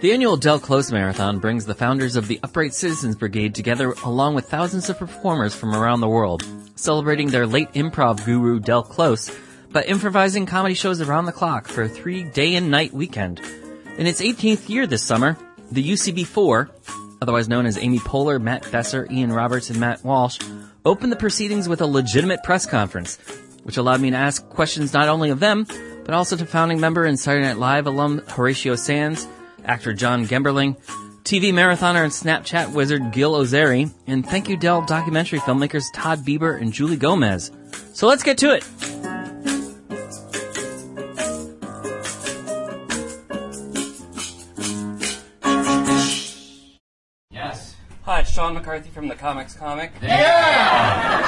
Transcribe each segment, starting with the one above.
The annual Del Close Marathon brings the founders of the Upright Citizens Brigade together along with thousands of performers from around the world, celebrating their late improv guru Del Close by improvising comedy shows around the clock for a three day and night weekend. In its 18th year this summer, the UCB4, otherwise known as Amy Poehler, Matt Besser, Ian Roberts, and Matt Walsh, opened the proceedings with a legitimate press conference, which allowed me to ask questions not only of them, but also to founding member and Saturday Night Live alum Horatio Sanz, actor John Gemberling, TV marathoner and Snapchat wizard Gil Ozeri, and Thank You Del documentary filmmakers Todd Bieber and Julie Gomez. So let's get to it! Yes. Hi, it's Sean McCarthy from the Comics Comic. Yeah!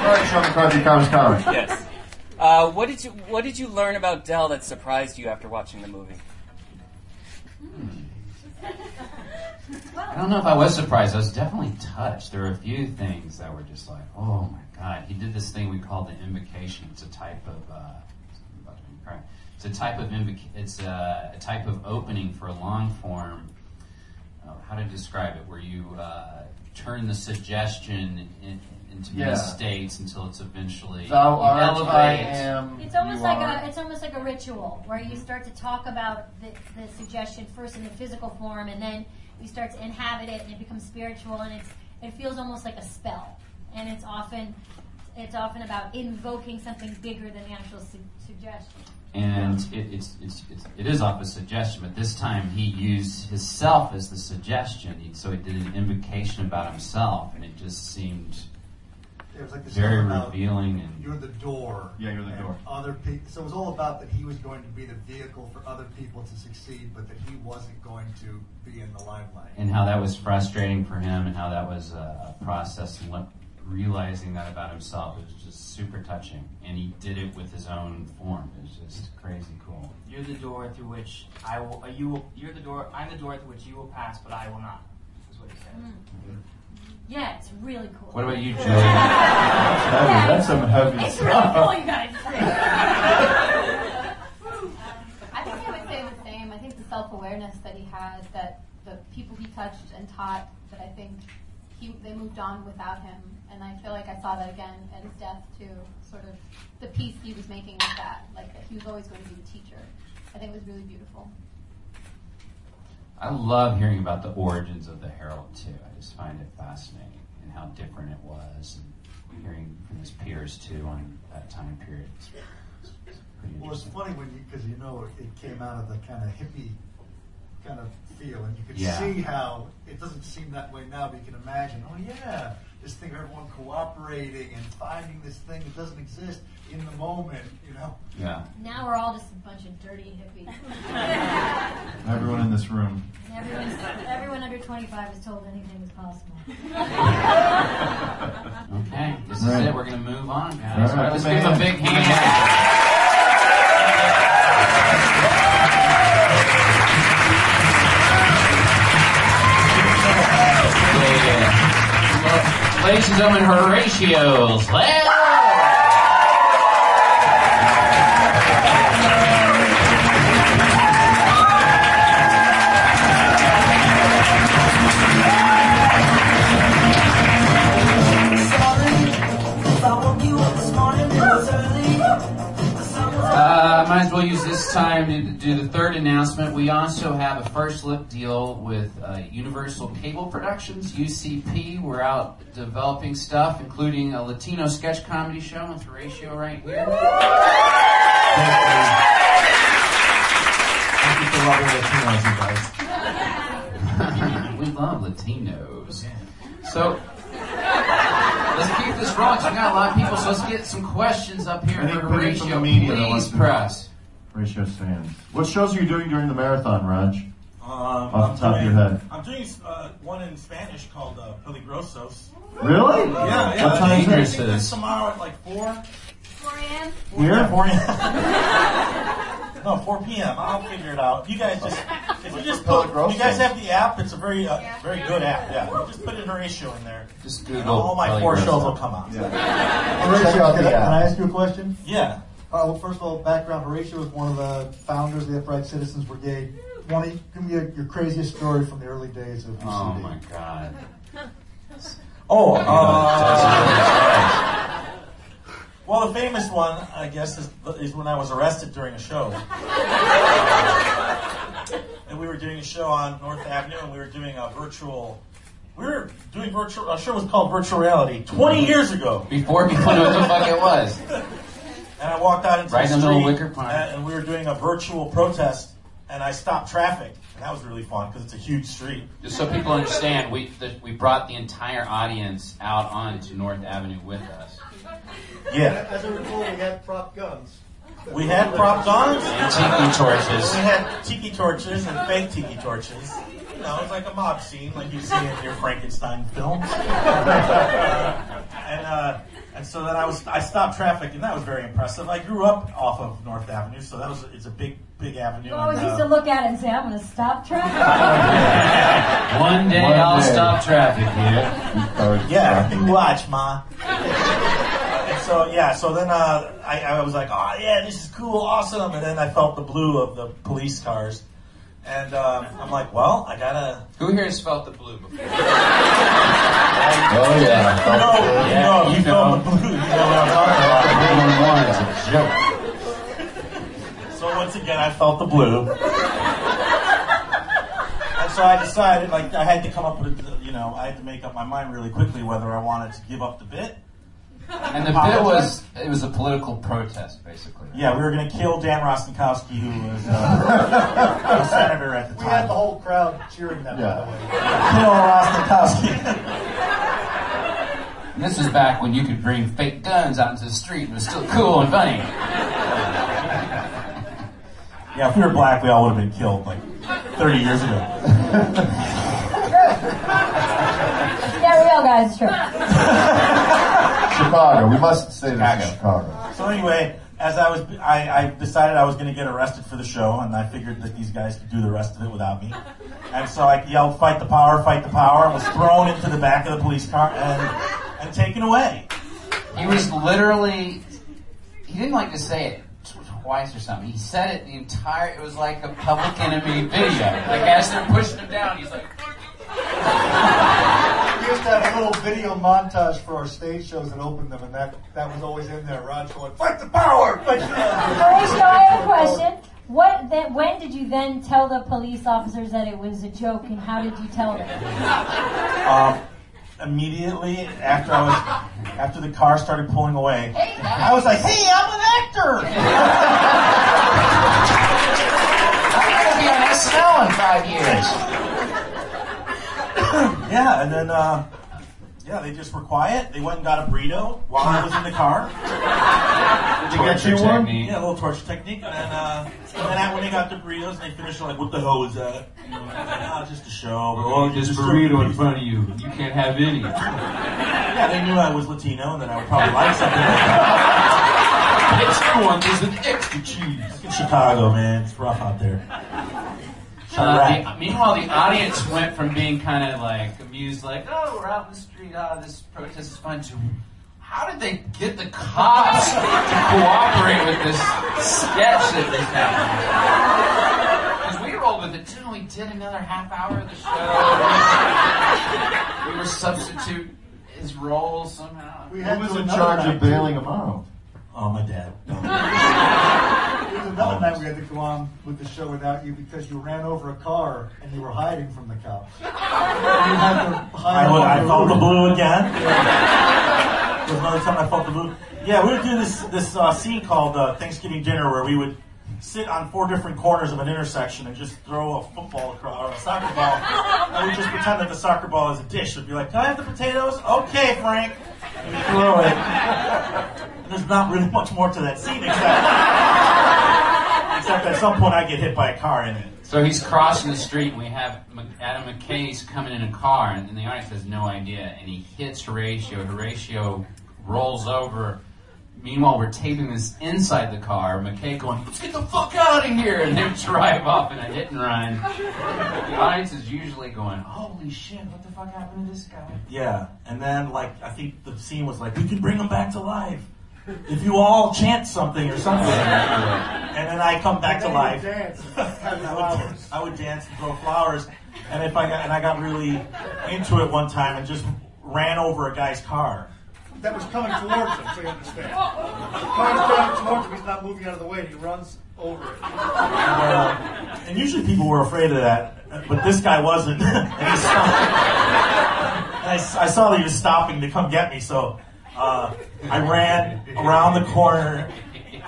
All right, Sean McCarthy, Comics Comic. Yes. Uh, what did you What did you learn about Del that surprised you after watching the movie? I don't know if I was surprised. I was definitely touched. There were a few things that were just like, oh my god. He did this thing we call the invocation. It's a type of. Uh. It's a type of invoc- It's a, a type of opening for a long form. Uh, how to describe it? Where you uh, turn the suggestion in, into Yeah. many states until it's eventually Thou art, elevate. I am. It's almost you like are. a it's almost like a ritual where you mm-hmm. start to talk about the, the suggestion first in the physical form, and then you start to inhabit it, and it becomes spiritual, and it's it feels almost like a spell, and it's often it's often about invoking something bigger than the actual su- suggestion. and it, it's, it's, it's, it is off a suggestion, but this time he used himself as the suggestion. He, so he did an invocation about himself, and it just seemed It was like this very song about revealing. And You're the door. Yeah, you're the door. Other people. So it was all about that he was going to be the vehicle for other people to succeed, but that he wasn't going to be in the limelight. and how that was frustrating for him, and how that was a, a process, and what, realizing that about himself it was just super touching. And he did it with his own form. It was just crazy cool. You're the door through which I will. Uh, you will. You're the door. I'm the door through which you will pass, but I will not. Is what he said. Yeah, it's really cool. What about you, Julie? Heavy. That's some heavy It's stuff. really cool, you guys. I think I would say the same. I think the self awareness that he had, that the people he touched and taught, that I think he they moved on without him, and I feel like I saw that again at his death too. Sort of the peace he was making with that, like that he was always going to be the teacher. I think it was really beautiful. I love hearing about the origins of the Herald too. I just find it fascinating and how different it was, and hearing from his peers too on that time period. It's, it's Well, it's funny when you because you know it came out of the kind of hippie kind of feel, and you can Yeah. see how it doesn't seem that way now. But you can imagine, oh yeah, this thing of everyone cooperating and finding this thing that doesn't exist in the moment, you know. Yeah. Now we're all just a bunch of dirty hippies. Everyone in this room. Everyone's, everyone under 25 is told anything is possible. Okay, this Right. is it. We're going to move on, guys. All right, Let's give him a big hand. Ladies and gentlemen, Horatios. Let's this time to do the third announcement. We also have a first look deal with uh, Universal Cable Productions, UCP. We're out developing stuff, including a Latino sketch comedy show with Horatio right here. Thank you for loving Latinos, you guys. we love Latinos. So let's keep this rolling. We got a lot of people, so let's get some questions up here for Horatio. media that wants Please press. Horatio Sanz. What shows are you doing during the marathon, Raj? Um, Off I'm the top of doing, your head. I'm doing uh, one in Spanish called uh, Peligrosos. Really? Yeah, yeah. What time is Dangerous I it? that's tomorrow at like 4. 4 a.m. Here? 4 a.m. no, 4 p.m. I'll figure it out. You guys just, if you just put, you guys have the app. It's a very, uh, very good app. Yeah, you just put in Horatio in there. Just and Google. all my four shows will come out. Horatio, can I, can I ask you a question? Yeah. Uh, well, first of all, background. Horatio is one of the founders of the Upright Citizens Brigade. Why don't you give me your, your craziest story from the early days of UCB? Oh my god. Oh, uh, well, the famous one, I guess, is, is when I was arrested during a show. and we were doing a show on North Avenue, and we were doing a virtual. We were doing virtual. Our show was called Virtual Reality 20 years ago. Before people knew what the fuck it was. And I walked out into Right the in the street, little wicker pine. and and we were doing a virtual protest, and I stopped traffic, and that was really fun because it's a huge street. Just so people understand, we the, we brought the entire audience out onto North Avenue with us. Yeah, As a recall, we had prop guns. we had prop guns. And tiki torches. We had tiki torches and fake tiki torches. You know, it's like a mob scene, like you see in your Frankenstein films. and uh, and so then I was I stopped traffic, and that was very impressive. I grew up off of North Avenue, so that was it's a big big avenue. You always and, used to uh, look at it and say, I'm going to stop traffic. One day One I'll day. stop traffic here. yeah, you watch, ma. And so yeah, so then uh, I, I was like, oh yeah, this is cool, awesome. And then I felt the blue of the police cars, and um, I'm like, well, I gotta. Who here has felt the blue before? Oh yeah. You know, you Yeah, know, you you felt the blue. You know what I'm talking about. Everyone wants a joke. So once again, I felt the blue. And so I decided, like, I had to come up with, a, you know, I had to make up my mind really quickly whether I wanted to give up the bit. And the bit was it was a political protest, basically. Yeah, we were going to kill Dan Rostenkowski, who was uh, a senator at the time. We had the whole crowd cheering that, Yeah. by the way. Kill Rostenkowski. And this is back when you could bring fake guns out into the street and it was still cool and funny. yeah, if we were black, we all would have been killed like 30 years ago. True. Yeah, real guys, true. Chicago. We must say this is Chicago. So anyway, as I was, I, I decided I was going to get arrested for the show, and I figured that these guys could do the rest of it without me. And so I yelled, "Fight the power! Fight the power!" and was thrown into the back of the police car and and taken away. He was literally he didn't like to say it twice or something. He said it the entire it was like a public enemy video. Like as they're pushing him down, he's like We used to have a little video montage for our stage shows that opened them, and that, that was always in there. Raj going, fight the power! Fight the power! Horatio, I have a question. What then, when did you then tell the police officers that it was a joke, and how did you tell them? Um, immediately after I was after the car started pulling away, I was like, "Hey, I'm an actor!" I'm gonna be on SNL in five years. Yeah, and then uh, yeah, they just were quiet. They went and got a burrito while I was in the car. Did you get you one? Yeah, a little torture technique. And then, uh, and then I- when they got the burritos and they finished, they're like, what the hell was that? You know, and like, oh, just a show. Oh, just burrito in front of you. You can't have any. Yeah, they knew I was Latino and that I would probably like something like that. Extra one, there's an extra cheese. It's Chicago, man. It's rough out there. Uh, the, meanwhile, the audience went from being kind of like amused, like, "Oh, we're out in the street. Oh, this protest is fun." To how did they get the cops to cooperate with this sketch that they found? Because we rolled with it too. and We did another half hour of the show. we were substitute his role somehow. We Who was in charge of bailing him out? Oh, my dad. Was another night we had to go on with the show without you because you ran over a car and you were hiding from the cops. you had to hide I, I felt the blue again. There was another time I felt the blue. Yeah, we would do this this uh, scene called uh, Thanksgiving dinner where we would sit on four different corners of an intersection and just throw a football across or a soccer ball, and we just pretend that the soccer ball is a dish. We'd be like, "Can I have the potatoes?" Okay, Frank. And we throw it. And there's not really much more to that scene except Except at some point I get hit by a car in it. So he's crossing the street, and we have Adam McKay's coming in a car, and the audience has no idea, and he hits Horatio. Horatio rolls over. Meanwhile, we're taping this inside the car. McKay going, "Let's get the fuck out of here!" and they drive off in a hit and run. The audience is usually going, "Holy shit! What the fuck happened to this guy?" Yeah, and then like I think the scene was like, we could bring him back to life if you all chant something or something. and then I come back to life. I would, I would dance and throw flowers, and if I got and I got really into it one time and just ran over a guy's car. That was coming towards him, so you understand. Coming towards him, he's not moving out of the way, he runs over it. Uh, and usually people were afraid of that, but this guy wasn't. and he stopped. And I, I saw that he was stopping to come get me, so uh, I ran around the corner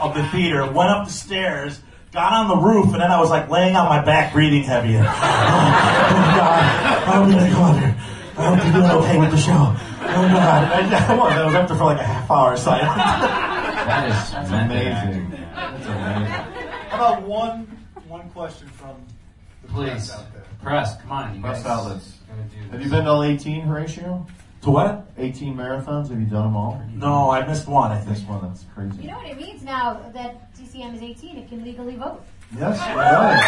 of the theater, went up the stairs, got on the roof, and then I was like laying on my back, breathing heavy. And, oh, oh God, I'm gonna go under. I hope you're doing okay with the show. Oh God, I, I was. I was up there for like a half hour, so I, That is That's method amazing. That's amazing. How about one one question from the Please, press out there? press, come on, you Press guys. outlets. Have you been to all 18, Horatio? To what? 18 marathons? Have you done them all? No, I missed one. I think. This one, that's crazy. You know what it means now that DCM is 18, it can legally vote. Yes, right.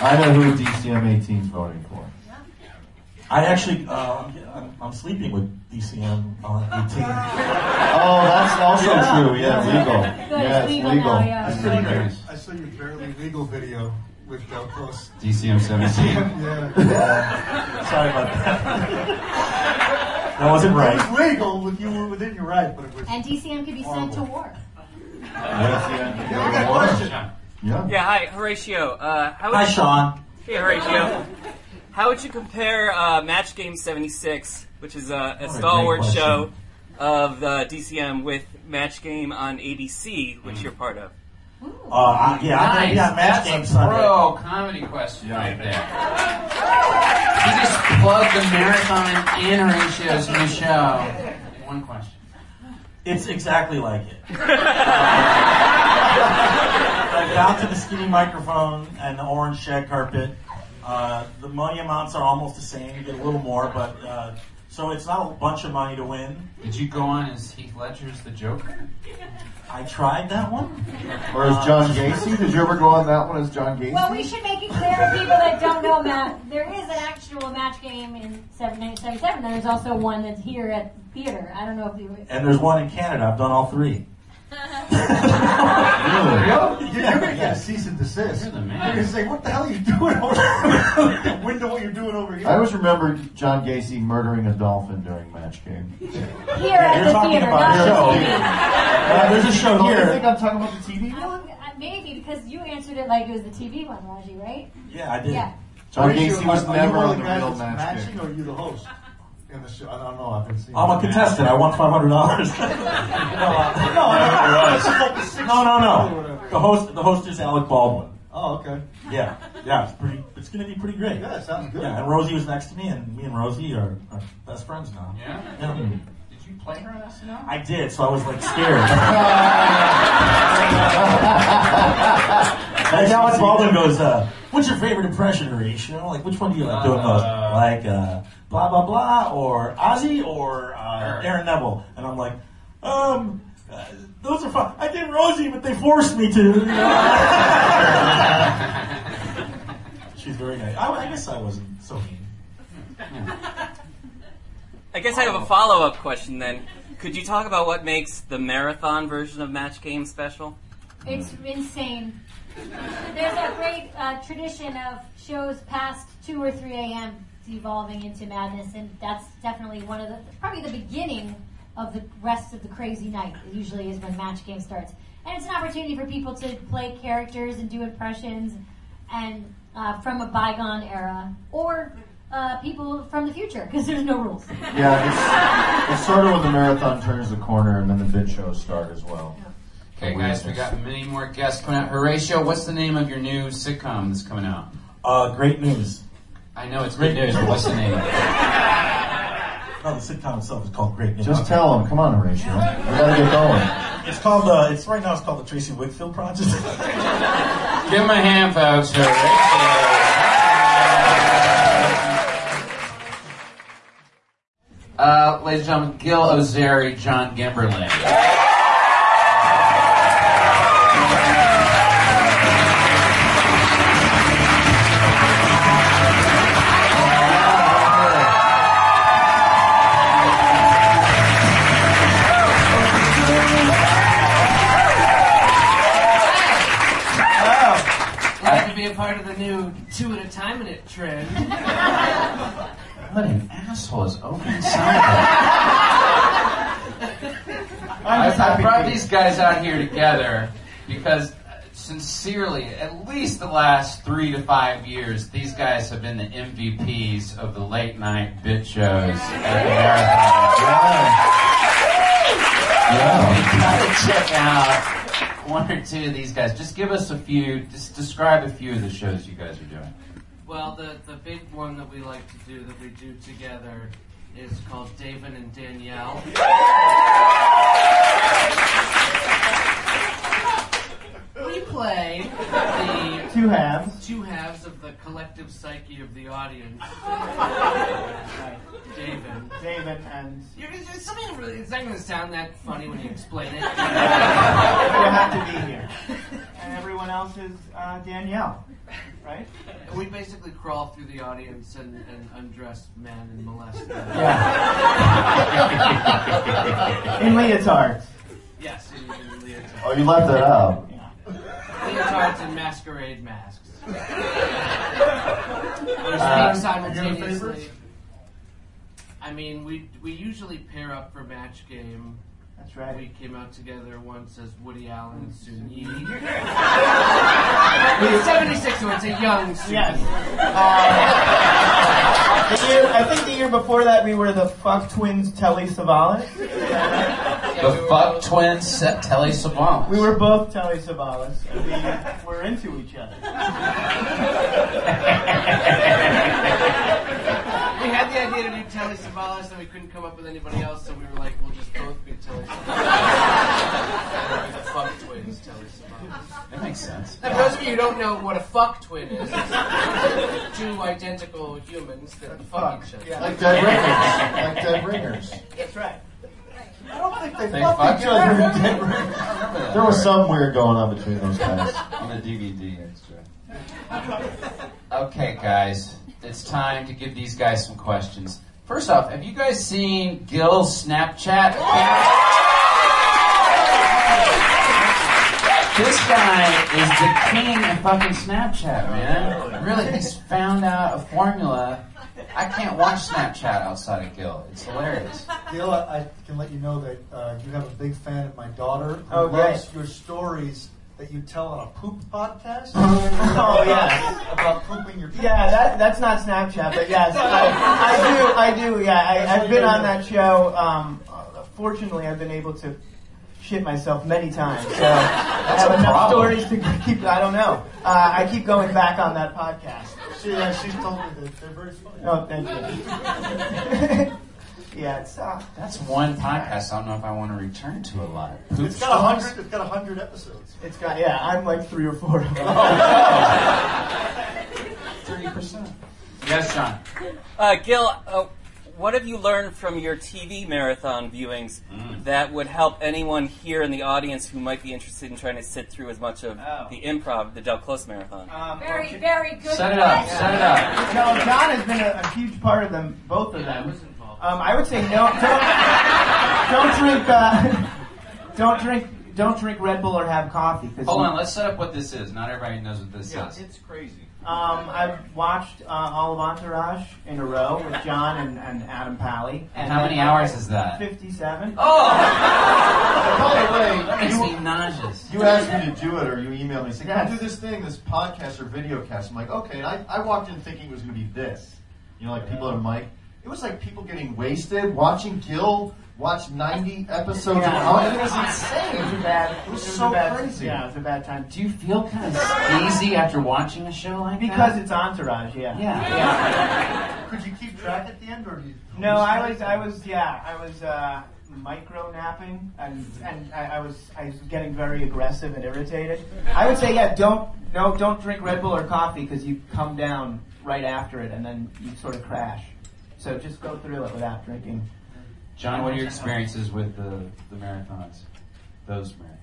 I know who DCM 18 is voting for. I actually, uh, I'm, I'm sleeping with DCM on 18. Oh, that's also Yeah. true. Yeah, legal. Good, Yeah, it's it's legal legal. now, yeah. It's Pretty legal. great. I saw your barely legal video with Del Close. DCM 17. Yeah. Sorry about that. that wasn't right. It right. was legal with you were within your right, but it was. And DCM could be sent to war. Yes, yeah. Yeah, we got a question. Yeah. Yeah, hi, Horatio. Uh, how Hi, you, Sean. Hey, Horatio. How would you compare uh, Match Game 76, which is a, a What a stalwart show of uh, DCM, with Match Game on ABC, which you're part of? Uh, I- yeah, I think yeah, match That's game Sunday. pro comedy question right there. He just plugged the marathon in Horatio's new show. One question. It's exactly like it. Like, down to the skinny microphone and the orange shag carpet. Uh, the money amounts are almost the same. You get a little more, but uh, so it's not a bunch of money to win. Did you go on as Heath Ledger's The Joker? I tried that one. Or as John uh, Gacy? Did you ever go on that one as John Gacy? Well, we should make it clear to people that don't know Matt. There is an actual match game in 1977. There's also one that's here at the theater. I don't know if you. And there's one in Canada. I've done all three. Really? You're, you're gonna get a cease and desist. You're the You're man. gonna say, "What the hell are you doing over there? Window, what you're doing over here?" I always remember John Gacy murdering a dolphin during match game. Here You're at the talking theater, about not a the show. TV. Uh, there's a show Oh, you think here. I'm talking about the TV Well, one? uh, maybe because you answered it like it was the TV one, Raji, right? Yeah, I did. Yeah. John Horatio, Gacy was are you never on the guys real match game. or are you the host in the show? I don't know. I've been seeing. I'm a contestant. I won five hundred dollars. No, I- this is like the sixth No, no, no. The host, the host is Alec Baldwin. Oh, okay. Yeah, yeah, it's pretty. It's gonna be pretty great. Yeah, it sounds good. Yeah, and Rosie was next to me, and me and Rosie are, are best friends now. Yeah? Yeah. Did you play her on SNL? I did, so I was like scared. and Alec Baldwin goes, uh, "What's your favorite impression, Horatio? Like, which one do you like doing most? Uh, Like, uh, blah blah blah, or Ozzy, or uh, Aaron Neville?" And I'm like, "Um, uh, those are fun. I didn't Rosie, but they forced me to." you know? She's very nice. I, I guess I wasn't so mean. I guess I have a follow up question then. Could you talk about what makes the marathon version of Match Game special? It's insane. There's a great uh, tradition of shows past 2 or 3 a.m. devolving into madness, and that's definitely one of the, probably the beginning of the rest of the crazy night. It usually is when match game starts. And it's an opportunity for people to play characters and do impressions and uh, from a bygone era, or uh, people from the future, because there's no rules. Yeah, it's, it's sort of when the marathon turns the corner and then the bid shows start as well. Okay, guys, we got many more guests coming out. Horatio, what's the name of your new sitcom that's coming out? Uh, great news. I know it's good news, but what's the name? No, the sitcom itself is called Great News. Just tell them, come on, Horatio. We gotta get going. It's called. Uh, it's right now. It's called the Tracy Whitfield Project. Give him a hand, folks. For Rachel. Uh, ladies and gentlemen, Gil Ozeri, John Gemberling. Trend. What an asshole is opening sound. I'm just I, I brought to be- these guys out here together because, uh, sincerely, at least the last three to five years, these guys have been the MVPs of the late night bit shows at the marathon. You gotta check out one or two of these guys. Just give us a few. Just describe a few of the shows you guys are doing. Well, the, the big one that we like to do, that we do together, is called David and Danielle. We play the Two halves. two halves of the collective psyche of the audience. David. David and You're, it's, something really, it's not going to sound that funny when you explain it. you have to be here. And everyone else is uh, Danielle, right? We basically crawl through the audience and, and undress men and molest them. Yeah. In leotards. Yes, in, in leotards. Oh, you left that out. Leotards and masquerade masks. We Uh, speak simultaneously. I mean, we we usually pair up for match game. That's right. We came out together once as Woody Allen and Soon Yi. We- 76, so it's a young Soon Yes. Yi. Uh, the year, I think the year before that we were the Fuck Twins Telly Savalas. The fuck twins set Telly Savalas. We were both Telly Savalas, we were into each other. We had the idea to do Telly Savalas, and we couldn't come up with anybody else, so we were like, we'll just both be Telly Savalas. the fuck twins, Telly Savalas. That makes sense. And for those of you who don't know what a fuck twin is, it's two identical humans that fuck each other. Like dead ringers. Like dead ringers. That's right. I don't think they, They fucked fucked each other in? Dead Ringers. There was some weird going on between those guys. On the DVD extra. Okay, guys, it's time to give these guys some questions. First off, have you guys seen Gil's Snapchat? This guy is the king of fucking Snapchat, man. Really, he's found out a formula. I can't watch Snapchat outside of Gil. It's hilarious. Gil, I, I can let you know that uh, you have a big fan of my daughter who Oh, great. loves your stories that you tell on a poop podcast. Oh, yeah. About pooping your pants. Yeah, that, that's not Snapchat, but yes, I, I do, I do, yeah. I, I've been on that show. Um, uh, fortunately, I've been able to shit myself many times, so I have a enough problem. stories to keep. I don't know. Uh, I keep going back on that podcast. She, yeah, she's told me that they're very funny. Oh, thank you. yeah, it's uh, That's one podcast I don't know if I want to return to a lot. Poop It's got a stories? hundred. It's got a hundred episodes. it's got yeah. I'm like three or four. of them. Thirty percent. Yes, John. Uh, Gil, uh, what have you learned from your TV marathon viewings Mm. that would help anyone here in the audience who might be interested in trying to sit through as much of Oh. the improv, the Del Close marathon? Um, Very, very good. Set it up. question. Set it up. No, John has been a, a huge part of them, both of them. Um, I would say no. Don't, don't drink. Uh, don't drink. Don't drink Red Bull or have coffee. Hold you- on, let's set up what this is. Not everybody knows what this is. It's crazy. Um, I've watched uh, all of Entourage in a row with John and, and Adam Pally. And how many hours is that? Fifty-seven. Oh! By the way, That makes you- me nauseous. You asked me to do it, or you emailed me saying, "Can I do this thing, this podcast or video cast?" I'm like, "Okay." And I, I walked in thinking it was going to be this, you know, like people at a mic. It was like people getting wasted, watching Gil watch 90 episodes Yeah. of It was It was a insane. bad. It was a so bad, crazy. Yeah, it was a bad time. Do you feel kind of skeezy after watching a show like Because that? it's Entourage. Yeah. Yeah. Yeah. Could you keep track at the end, or do you? No, I was. I was. Yeah, I was. Uh, micro napping, and and I, I was I was getting very aggressive and irritated. I would say, yeah, don't no, don't drink Red Bull or coffee because you come down right after it, and then you sort of crash. So just go through it without drinking. John, what are your experiences with the, the marathons? Those marathons.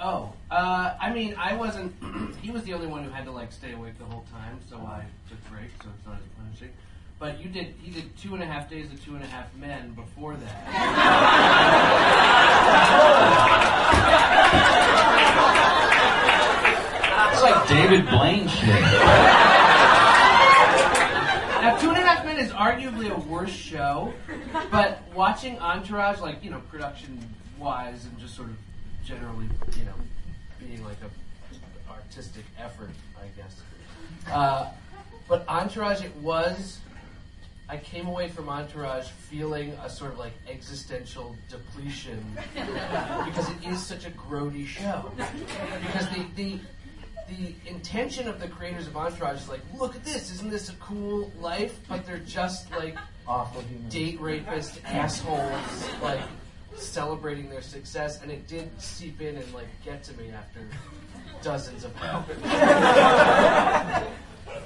Oh, uh, I mean, I wasn't. he was the only one who had to like stay awake the whole time, so I took breaks, so it's not as punishing. But you did. He did two and a half days of two and a half men before that. It's like David Blaine shit. Now, Two and a Half Men is arguably a worse show, but watching Entourage, like you know, production wise, and just sort of generally, you know, being like a artistic effort, I guess. Uh, but Entourage, it was. I came away from Entourage feeling a sort of like existential depletion because it is such a grody show. Because the, the the intention of the creators of Entourage is like, look at this, isn't this a cool life? But they're just like Awful humans. date rapist assholes, like celebrating their success, and it did seep in and like get to me after dozens of hours.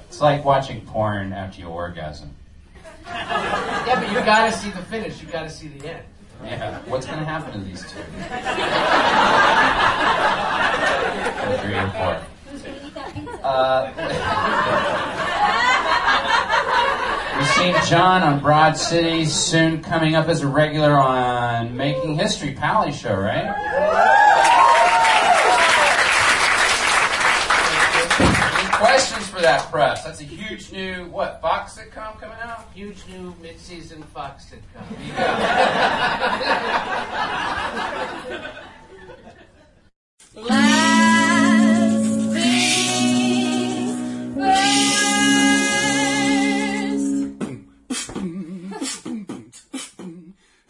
It's like watching porn after you orgasm. yeah, but you gotta see the finish. You gotta see the end. Yeah. What's going to happen to these two? Or three or four. Who's gonna eat that pizza? Uh, We've seen John on Broad City, soon coming up as a regular on Making History, Pally Show, right? Questions for that press? That's a huge new, what, Fox sitcom coming out? Huge new mid-season Fox sitcom.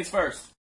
Things first.